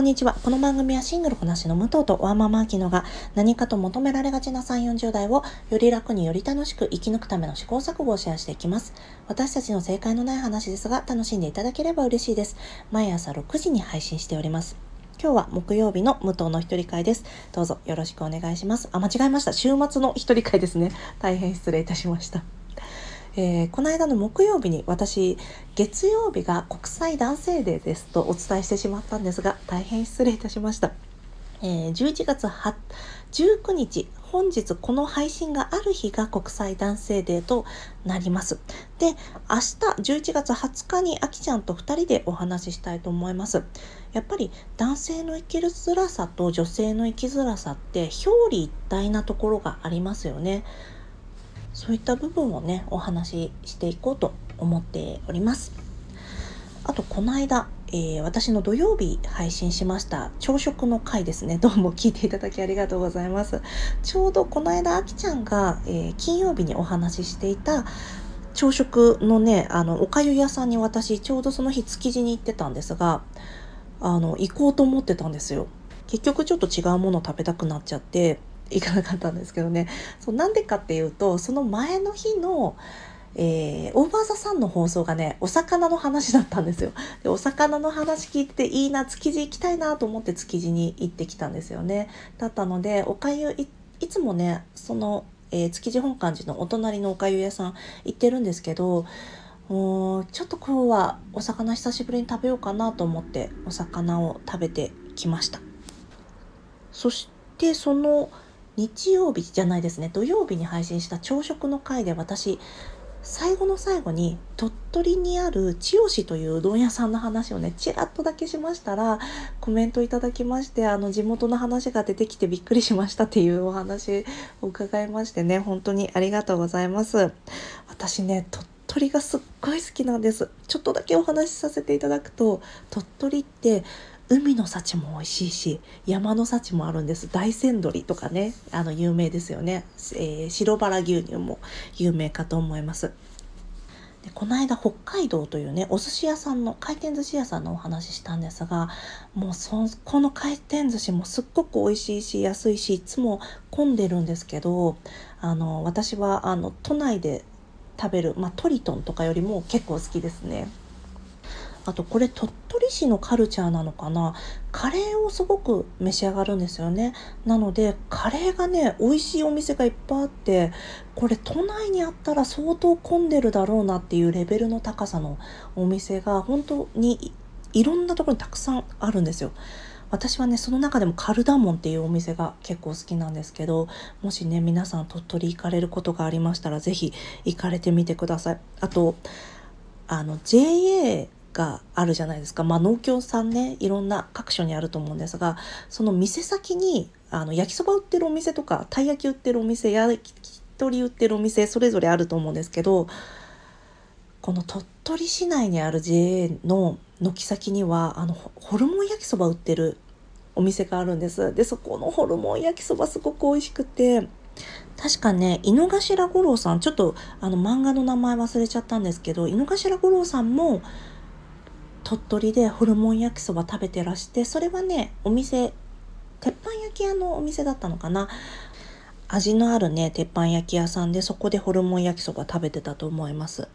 こんにちは。この番組はシングルこなしの武藤とワーママアキノが何かと求められがちな3、40代をより楽により楽しく生き抜くための試行錯誤をシェアしていきます。私たちの正解のない話ですが楽しんでいただければ嬉しいです。毎朝6時に配信しております。今日は木曜日の武藤の一人会です。どうぞよろしくお願いします。あ、間違えました。週末の一人会ですね。大変失礼いたしました。えー、この間の木曜日に私月曜日が国際男性デーですとお伝えしてしまったんですが大変失礼いたしました、えー、11月19日本日この配信がある日が国際男性デーとなります。で明日11月20日にあきちゃんと2人でお話ししたいと思います。やっぱり男性の生きづらさと女性の生きづらさって表裏一体なところがありますよね。そういった部分をねお話ししていこうと思っております。あとこの間、えー、私の土曜日配信しました朝食の回ですね。どうも聞いていただきありがとうございます。ちょうどこの間あきちゃんが、えー、金曜日にお話ししていた朝食のねあのおかゆ屋さんに私ちょうどその日築地に行ってたんですがあの行こうと思ってたんですよ。結局ちょっと違うもの食べたくなっちゃって行かなかったんですけどねそうなんでかっていうとその前の日のえー、オーバーザさんの放送がね、お魚の話だったんですよ。で、お魚の話聞いていいな、築地行きたいなと思って築地に行ってきたんですよね。だったので、おかゆい、いつもね、その、えー、築地本館寺のお隣のおかゆ屋さん行ってるんですけど、もうちょっと今日はお魚久しぶりに食べようかなと思ってお魚を食べてきました。そしてその日曜日じゃないですね。土曜日に配信した朝食の回で私最後の最後に鳥取にある千代市といううどん屋さんの話をねちらっとだけしましたらコメントいただきましてあの地元の話が出てきてびっくりしましたっていうお話を伺いましてね本当にありがとうございます。私ね鳥取がすっごい好きなんです。ちょっとだけお話しさせていただくと鳥取って海の幸も美味しいし山の幸もあるんです。大山鶏とかねあの有名ですよね、えー、白バラ牛乳も有名かと思います。でこの間北海道というねお寿司屋さんの回転寿司屋さんのお話ししたんですがもうそこの回転寿司もすっごく美味しいし安いしいつも混んでるんですけどあの私はあの都内で食べる、まあ、トリトンとかよりも結構好きですね。あとこれ鳥取市のカルチャーなのかな。カレーをすごく召し上がるんですよね。なのでカレーがね美味しいお店がいっぱいあってこれ都内にあったら相当混んでるだろうなっていうレベルの高さのお店が本当にいろんなところにたくさんあるんですよ。私はねその中でもカルダモンっていうお店が結構好きなんですけどもしね皆さん鳥取行かれることがありましたら是非行かれてみてください。あとあの JA があるじゃないですか、まあ、農協さんねいろんな各所にあると思うんですがその店先にあの焼きそば売ってるお店とかたい焼き売ってるお店焼き鳥売ってるお店それぞれあると思うんですけどこの鳥取市内にある JA の軒先にはあのホルモン焼きそば売ってるお店があるんです。でそこのホルモン焼きそばすごく美味しくて確かね井の頭五郎さんちょっとあの漫画の名前忘れちゃったんですけど井の頭五郎さんも鳥取でホルモン焼きそば食べてらしてそれはねお店鉄板焼き屋のお店だったのかな。味のあるね鉄板焼き屋さんでそこでホルモン焼きそば食べてたと思います。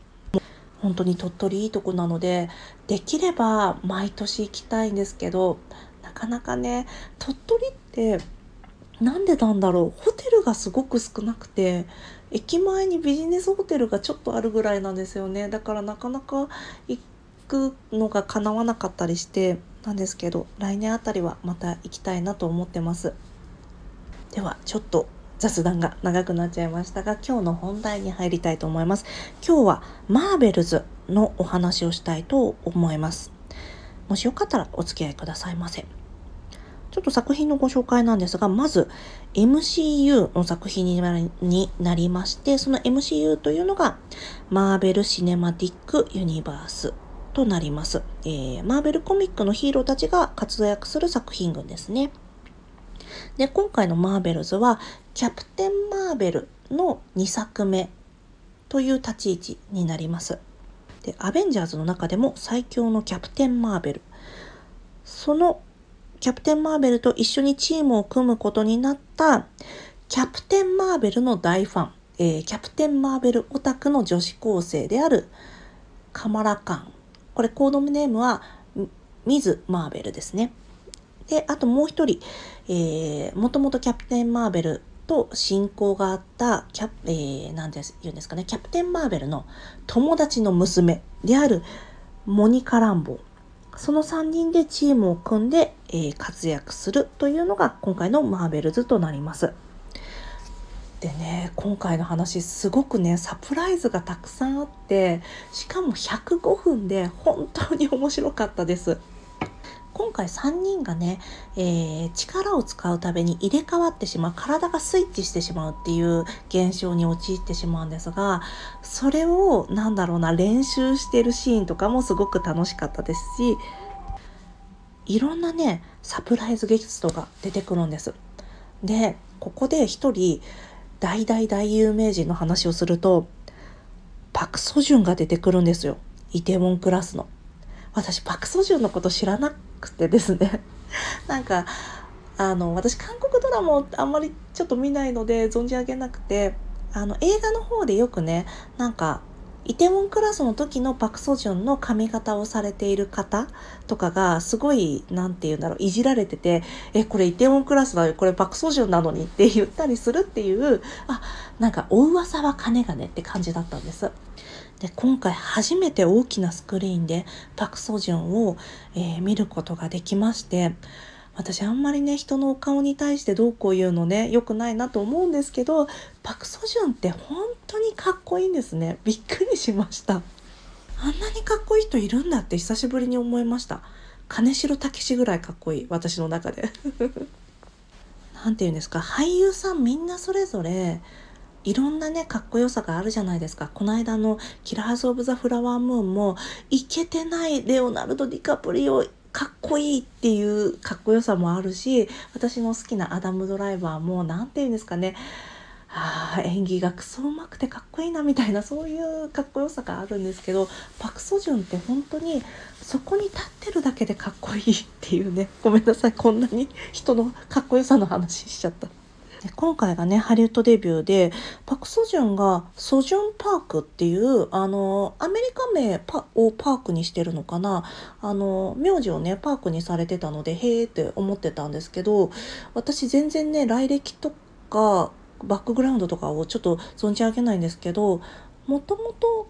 本当に鳥取いいとこなのでできれば毎年行きたいんですけどなかなかね鳥取ってなんでなんだろうホテルがすごく少なくて駅前にビジネスホテルがちょっとあるぐらいなんですよね。だからなかなか行くのが叶わなかったりしてなんですけど来年あたりはまた行きたいなと思ってます。ではちょっと雑談が長くなっちゃいましたが今日の本題に入りたいと思います。今日はマーベルズのお話をしたいと思います。もしよかったらお付き合いくださいませ。ちょっと作品のご紹介なんですが、まず MCU の作品になりまして、その MCU というのがマーベル・シネマティック・ユニバースとなります。えー、マーベルコミックのヒーローたちが活躍する作品群ですね。で、今回のマーベルズは、キャプテン・マーベルの2作目という立ち位置になります。で、アベンジャーズの中でも最強のキャプテン・マーベル。そのキャプテン・マーベルと一緒にチームを組むことになったキャプテン・マーベルの大ファン、えー、キャプテン・マーベルオタクの女子高生であるカマラカン。これコードネームはミズ・マーベルですね。で、あともう一人、えー、もともとキャプテン・マーベルと親交があったキャ、えー、なんて言うんですかね、キャプテン・マーベルの友達の娘であるモニカ・ランボー。その3人でチームを組んで、えー、活躍するというのが今回のマーベルズとなります。でね今回の話すごくねサプライズがたくさんあってしかも105分で本当に面白かったです。今回3人がね、えー、力を使うたびに入れ替わってしまう体がスイッチしてしまうっていう現象に陥ってしまうんですがそれをなんだろうな練習してるシーンとかもすごく楽しかったですしいろんなねサプライズゲストが出てくるんです。でここで一人大大大有名人の話をするとパク・ソジュンが出てくるんですよイテウォンクラスの。私パク・ソジュンのこと知らなくてですね なんかあの私韓国ドラマをあんまりちょっと見ないので存じ上げなくてあの映画の方でよくねなんかイテウォンクラスの時のパク・ソジュンの髪型をされている方とかがすごい何て言うんだろういじられてて「えこれイテウォンクラスだよこれパク・ソジュンなのに」って言ったりするっていうあなんかお噂は金がねって感じだったんです。で今回初めて大きなスクリーンでパク・ソジュンを、えー、見ることができまして私あんまりね人のお顔に対してどうこう言うのね良くないなと思うんですけどパク・ソジュンって本当にかっこいいんですね。びっくりしました。あんなにかっこいい人いるんだって久しぶりに思いました。金城武史ぐらいかっこいい私の中で。何て言うんですか俳優さんみんなそれぞれいろんなね、かっこよさがあるじゃないですか。この間のキラーズ・オブ・ザ・フラワームーンも、イケてないレオナルド・ディカプリオ、かっこいいっていうかっこよさもあるし、私の好きなアダム・ドライバーも、何て言うんですかね、あ演技がクソうまくてかっこいいなみたいなそういうかっこよさがあるんですけどパク・ソジュンって本当にそこに立ってるだけでかっこいいっていうねごめんなさいこんなに人のかっこよさの話しちゃった。で今回がねハリウッドデビューでパク・ソジュンがソジュンパークっていうあのアメリカ名をパークにしてるのかな。あの名字をねパークにされてたのでへーって思ってたんですけど私全然ね来歴とかバックグラウンドとかをちょっと存じ上げないんですけどもともと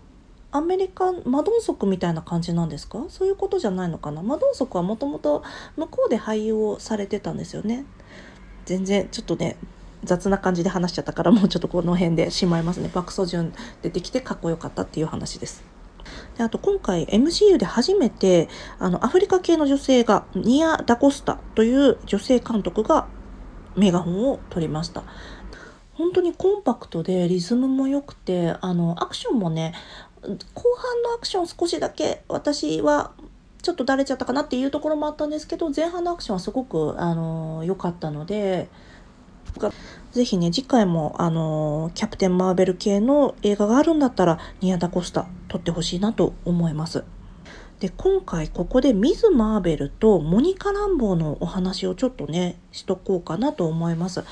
アメリカマドンソクみたいな感じなんですか？そういうことじゃないのかな？マドンソクはもともと向こうで俳優をされてたんですよね。全然ちょっとね雑な感じで話しちゃったからもうちょっとこの辺でしまいますね。爆ソジュン出てきてかっこよかったっていう話です。であと今回 MCU で初めてあのアフリカ系の女性がニア・ダコスタという女性監督がメガホンを取りました。本当にコンパクトでリズムも良くてあのアクションもね後半のアクション少しだけ私はちょっとだれちゃったかなっていうところもあったんですけど前半のアクションはすごくあの良かったのでぜひね、次回も、あのー、キャプテン・マーベル系の映画があるんだったら、ニア・ダ・コスタ撮ってほしいなと思います。で、今回ここでミズ・マーベルとモニカ・ランボーのお話をちょっとね、しとこうかなと思います。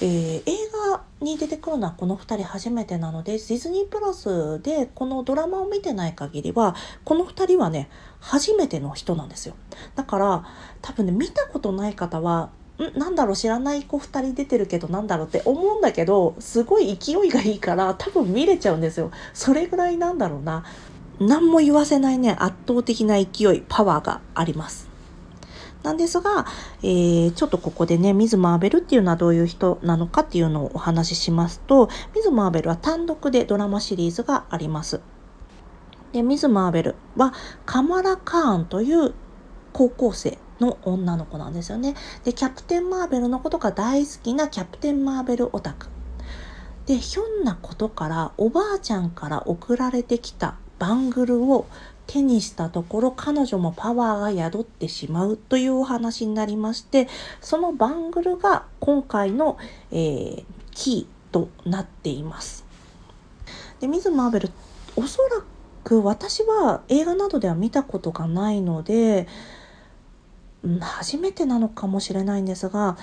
えー、映画に出てくるのはこの2人初めてなので、ディズニープラスでこのドラマを見てない限りは、この2人はね、初めての人なんですよ。だから、多分ね、見たことない方は、んなんだろう知らない子2人出てるけどなんだろうって思うんだけどすごい勢いがいいから多分見れちゃうんですよ。それぐらいなんだろうな。何も言わせないね。圧倒的な勢いパワーがあります。なんですが、えー、ちょっとここでね、ミズ・マーベルっていうのはどういう人なのかっていうのをお話ししますと、ミズ・マーベルは単独でドラマシリーズがあります。で、ミズ・マーベルはカマラ・カーンという高校生の女の子なんですよね。で、キャプテン・マーベルのことが大好きなキャプテン・マーベルオタク。で、ひょんなことからおばあちゃんから送られてきたバングルを手にしたところ彼女もパワーが宿ってしまうというお話になりましてそのバングルが今回の、えー、キーとなっています。でミズ・マーベルおそらく。私は映画などでは見たことがないので初めてなのかもしれないんですが、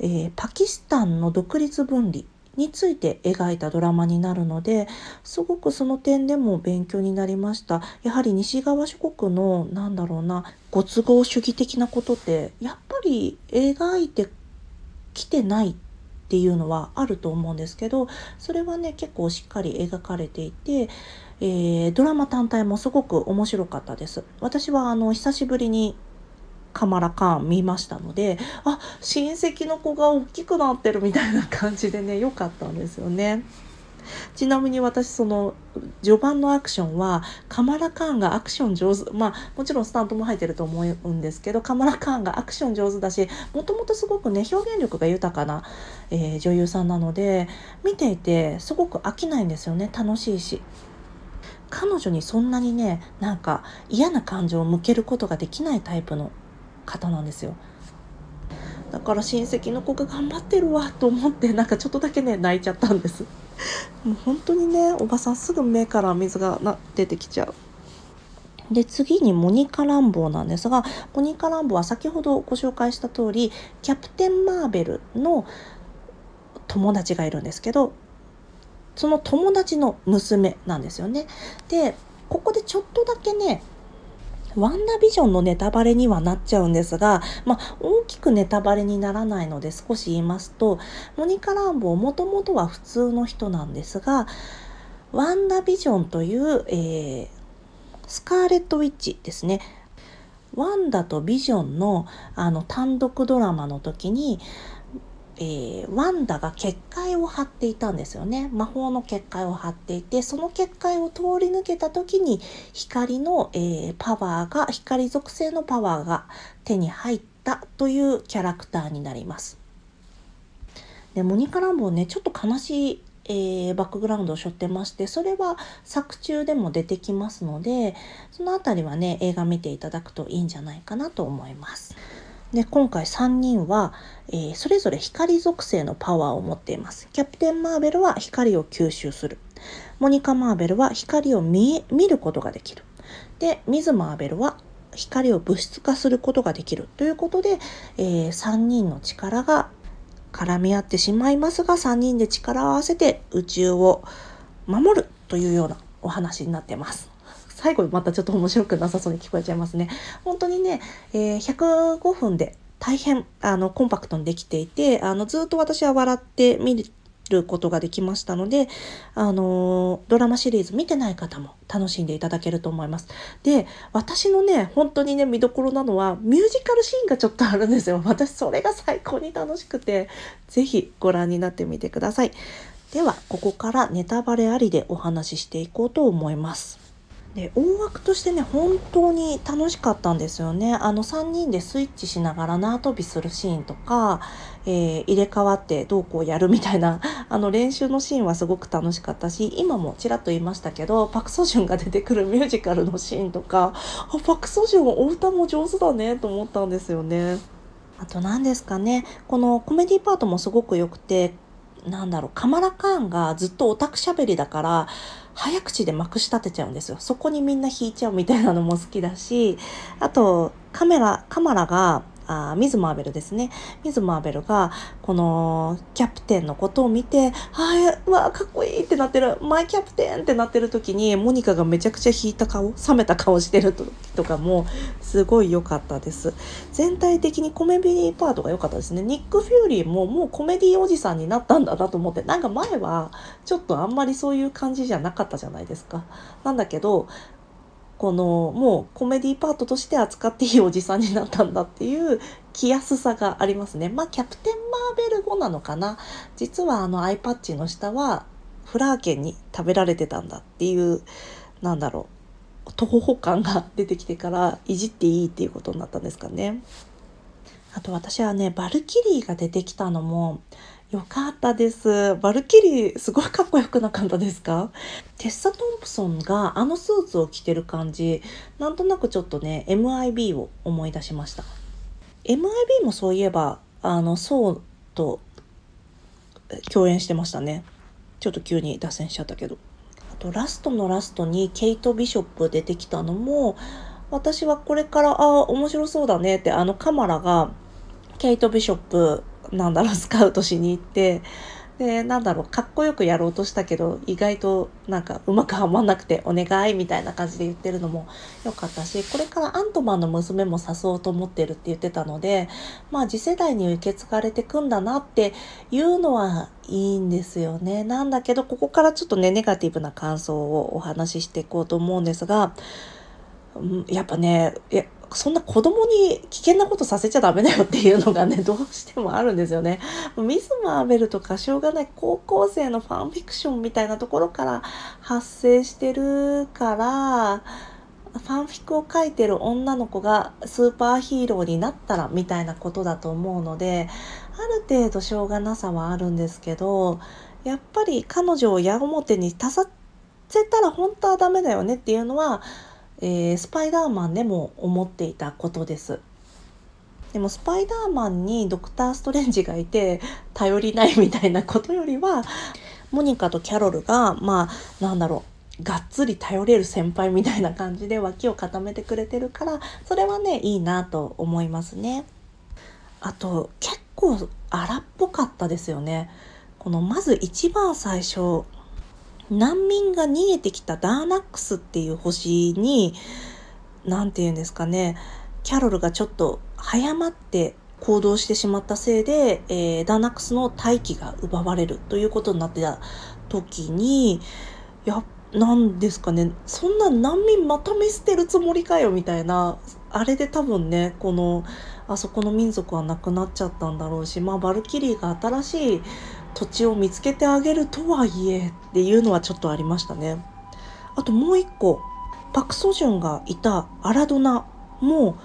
えー、パキスタンの独立分離について描いたドラマになるのですごくその点でも勉強になりました。やはり西側諸国のなんだろうなご都合主義的なことってやっぱり描いてきてないっていうのはあると思うんですけどそれはね結構しっかり描かれていて、えー、ドラマ単体もすごく面白かったです。私はあの久しぶりにカマラカーン見ましたのであ親戚の子が大きくなってるみたいな感じでね 良かったんですよね。ちなみに私その序盤のアクションはカマラカーンがアクション上手まあもちろんスタントも入ってると思うんですけどカマラカーンがアクション上手だしもともとすごくね表現力が豊かな、えー、女優さんなので見ていてすごく飽きないんですよね楽しいし。彼女にそんなにねなんか嫌な感情を向けることができないタイプの方なんですよ。だから親戚の子が頑張ってるわと思ってなんかちょっとだけね泣いちゃったんです。もう本当にねおばさんすぐ目から水がな出てきちゃう。で次にモニカ・ランボーなんですがモニカ・ランボーは先ほどご紹介した通りキャプテン・マーベルの友達がいるんですけどその友達の娘なんですよね。でここでちょっとだけねワンダビジョンのネタバレにはなっちゃうんですが、まあ、大きくネタバレにならないので少し言いますと、モニカ・ランボーもともとは普通の人なんですが、ワンダビジョンという、えー、スカーレット・ウィッチですね。ワンダとビジョンのあの単独ドラマの時にえー、ワンダが結界を張っていたんですよね魔法の結界を張っていてその結界を通り抜けた時に光の、えー、パワーが光属性のパワーが手に入ったというキャラクターになります。でモニカ・ランボーねちょっと悲しい、えー、バックグラウンドを背負ってましてそれは作中でも出てきますのでその辺りはね映画見ていただくといいんじゃないかなと思います。で今回3人は、えー、それぞれ光属性のパワーを持っています。キャプテン・マーベルは光を吸収する。モニカ・マーベルは光を見ることができる。で、ミズ・マーベルは光を物質化することができるということで、えー、3人の力が絡み合ってしまいますが3人で力を合わせて宇宙を守るというようなお話になってます。最後またちょっと面白くなさそうに聞こえちゃいますね。本当にね、えー、105分で大変あのコンパクトにできていてあのずっと私は笑って見ることができましたので、あのドラマシリーズ見てない方も楽しんでいただけると思います。で、私のね、本当にね、見どころなのは、ミュージカルシーンがちょっとあるんですよ。私、それが最高に楽しくて、是非ご覧になってみてください。では、ここからネタバレありでお話ししていこうと思います。で大枠としてね本当に楽しかったんですよねあの3人でスイッチしながら縄跳びするシーンとか、えー、入れ替わってどうこうやるみたいな あの練習のシーンはすごく楽しかったし今もちらっと言いましたけどパク・ソジュンが出てくるミュージカルのシーンとかあパク・ソジュンお歌も上手だねと思ったんですよね。あと何ですかねこのコメディパートもすごく良くてなんだろうカマラカーンがずっとオタクしゃべりだから早口でまくし立てちゃうんですよ。そこにみんな引いちゃうみたいなのも好きだし、あと、カメラ、カマラがあミズ・マーベルですね。ミズ・マーベルが、このキャプテンのことを見て、はい、わかっこいいってなってる、マイキャプテンってなってる時に、モニカがめちゃくちゃ引いた顔、冷めた顔してる時とかも、すごい良かったです。全体的にコメディパートが良かったですね。ニック・フューリーももうコメディおじさんになったんだなと思って、なんか前は、ちょっとあんまりそういう感じじゃなかったじゃないですか。なんだけど、このもうコメディパートとして扱っていいおじさんになったんだっていう気安さがありますね。まあキャプテン・マーベル後なのかな。実はあのアイパッチの下はフラーケンに食べられてたんだっていうなんだろう徒歩感が出てきてからいじっていいっていうことになったんですかね。あと私はねバルキリーが出てきたのもよかったです。バルキリー、すごいかっこよくなかったですか？テッサ・トンプソンがあのスーツを着てる感じ、なんとなくちょっとね、MIB を思い出しました。MIB もそういえば、あの、ソウと共演してましたね。ちょっと急に脱線しちゃったけど。あと、ラストのラストにケイト・ビショップ出てきたのも、私はこれからああ面白そうだねってあのカマラがケイト・ビショップなんだろうスカウトしに行って。でなんだろうかっこよくやろうとしたけど意外となんかうまくはまんなくてお願いみたいな感じで言ってるのも良かったしこれからアントマンの娘も誘おうと思ってるって言ってたのでまあ次世代に受け継がれてくんだなっていうのはいいんですよね。なんだけどここからちょっとねネガティブな感想をお話ししていこうと思うんですがやっぱねそんな子供に危険なことさせちゃダメだよっていうのがね、どうしてもあるんですよね。ミス・マーベルとかしょうがない高校生のファンフィクションみたいなところから発生してるから、ファンフィクを書いてる女の子がスーパーヒーローになったらみたいなことだと思うので、ある程度しょうがなさはあるんですけど、やっぱり彼女を矢面に立たせたら本当はダメだよねっていうのは、えー、スパイダーマンでも思っていたことです。でもスパイダーマンにドクター・ストレンジがいて頼りないみたいなことよりはモニカとキャロルがまあなんだろうがっつり頼れる先輩みたいな感じで脇を固めてくれてるからそれはねいいなと思いますね。あと結構荒っぽかったですよね。このまず一番最初難民が逃げてきたダーナックスっていう星に何て言うんですかねキャロルがちょっと早まって行動してしまったせいで、えー、ダーナックスの大気が奪われるということになってた時にいやなんですかねそんな難民また見捨てるつもりかよみたいなあれで多分ねこのあそこの民族はなくなっちゃったんだろうしまあバルキリーが新しい土地を見つけてあげるとはいえっていうのはちょっとありましたね。あともう一個パク・ソジュンがいたアラドナも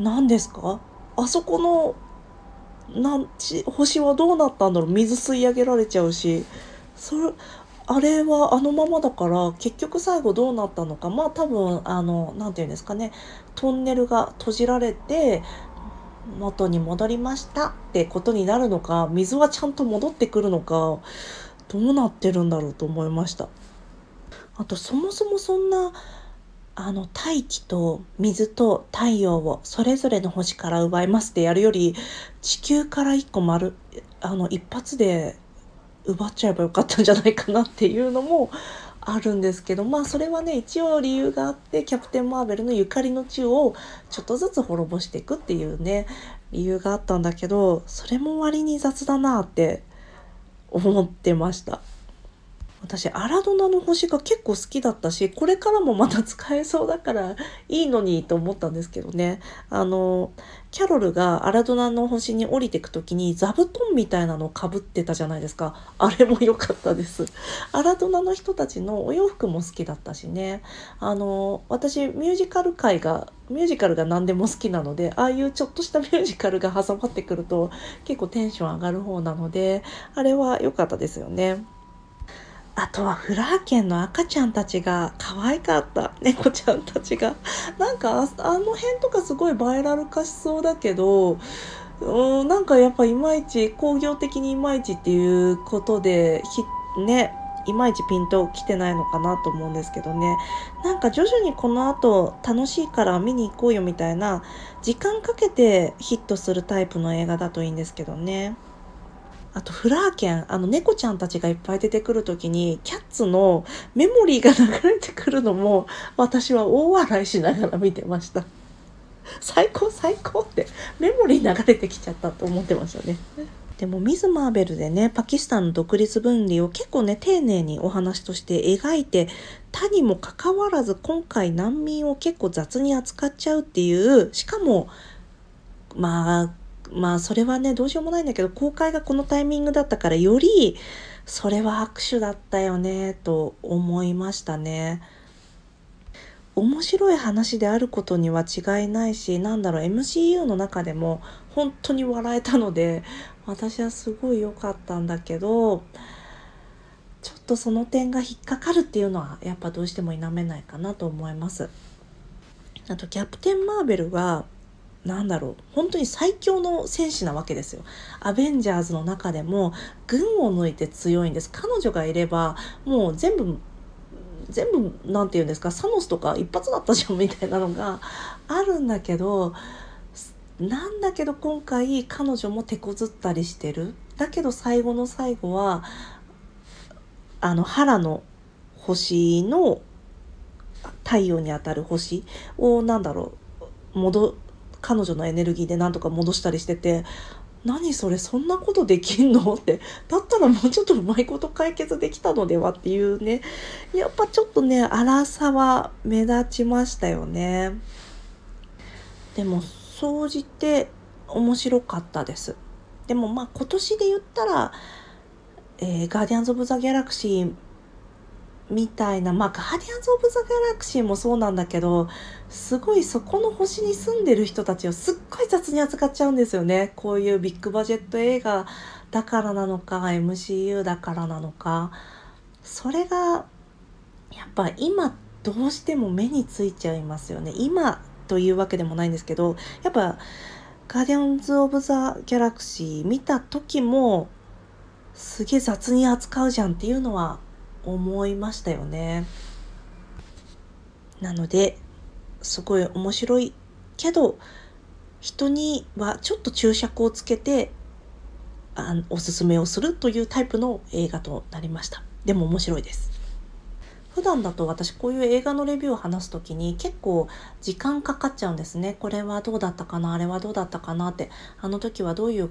何ですか？あそこのなんち星はどうなったんだろう？水吸い上げられちゃうし。それあれはあのままだから結局最後どうなったのか？まあ多分あの何て言うんですかね？トンネルが閉じられて元に戻りました。ってことになるのか水はちゃんと戻ってくるのかどうなってるんだろうと思いました。あとそもそもそんなあの大気と水と太陽をそれぞれの星から奪いますってやるより地球から1個丸あの一発で奪っちゃえばよかったんじゃないかなっていうのもあるんですけどまあそれはね一応理由があってキャプテン・マーベルのゆかりの地をちょっとずつ滅ぼしていくっていうね理由があったんだけどそれも割に雑だなって思ってました。私アラドナの星が結構好きだったしこれからもまた使えそうだからいいのにと思ったんですけどね。あのキャロルがアラドナの星に降りてく時に座布団みたいなのをかぶってたじゃないですか。あれも良かったです。アラドナの人たちのお洋服も好きだったしね。あの私ミュージカル界がミュージカルが何でも好きなのでああいうちょっとしたミュージカルが挟まってくると結構テンション上がる方なのであれは良かったですよね。あとはフラーケンの赤ちゃんたちが可愛かった。猫ちゃんたちが。なんかあの辺とかすごいバイラル化しそうだけどうんなんかやっぱいまいち工業的にいまいちっていうことでねいまいちピンときてないのかなと思うんですけどね。なんか徐々にこの後楽しいから見に行こうよみたいな時間かけてヒットするタイプの映画だといいんですけどね。あとフラーケン、あの猫ちゃんたちがいっぱい出てくる時に、キャッツのメモリーが流れてくるのも、私は大笑いしながら見てました。最高最高ってメモリー流れてきちゃったと思ってましたね。でもミズ・マーベルでねパキスタンの独立分離を結構ね丁寧にお話として描いて他にもかかわらず今回難民を結構雑に扱っちゃうっていうしかもまあまあそれはねどうしようもないんだけど公開がこのタイミングだったからよりそれは握手だったよねと思いましたね。面白い話であることには違いないしなんだろう MCU の中でも本当に笑えたので私はすごい良かったんだけどちょっとその点が引っかかるっていうのはやっぱどうしても否めないかなと思います。あとキャプテン・マーベルはなんだろう本当に最強の戦士なわけですよ。アベンジャーズの中でも群を抜いて強いんです。彼女がいればもう全部全部何て言うんですかサノスとか一発だったじゃんみたいなのがあるんだけどなんだけど今回彼女も手こずったりしてるだけど最後の最後はあの原の星の太陽にあたる星を何だろう戻彼女のエネルギーでなんとか戻したりしてて何それそんなことできんの？ってだったらもうちょっとうまいこと解決できたのではっていうね。やっぱちょっとね荒さは目立ちましたよね。でも総じて面白かったです。でもまあ今年で言ったら、えー、ガーディアンズ・オブ・ザ・ギャラクシーみたいなまあガーディアンズ・オブ・ザ・ギャラクシーもそうなんだけどすごいそこの星に住んでる人たちをすっごい雑に扱っちゃうんですよね。こういう big budget 映画だからなのか MCU だからなのか。それがやっぱ今どうしても目についちゃいますよね。今というわけでもないんですけどやっぱガーディアンズ・オブ・ザ・ギャラクシー見た時もすげえ雑に扱うじゃんっていうのは思いましたよね。なのですごい面白いけど人にはちょっと注釈をつけてあおすすめをするというタイプの映画となりました。でも面白いです。普段だと私こういう映画のレビューを話す時に結構時間かかっちゃうんですね。これはどうだったかなあれはどうだったかなってあの時はどういう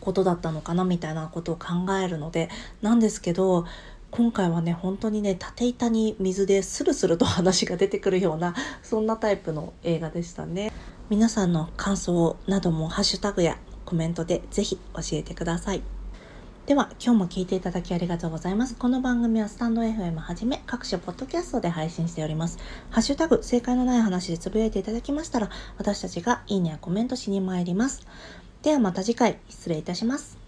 ことだったのかなみたいなことを考えるのでなんですけど今回はね本当にね縦板に水でスルスルと話が出てくるようなそんなタイプの映画でしたね。皆さんの感想などもハッシュタグやコメントでぜひ教えてください。では今日も聞いていただきありがとうございます。この番組はスタンド FM はじめ各種ポッドキャストで配信しております。ハッシュタグ正解のない話でつぶやいていただきましたら私たちがいいねやコメントしに参ります。ではまた次回。失礼いたします。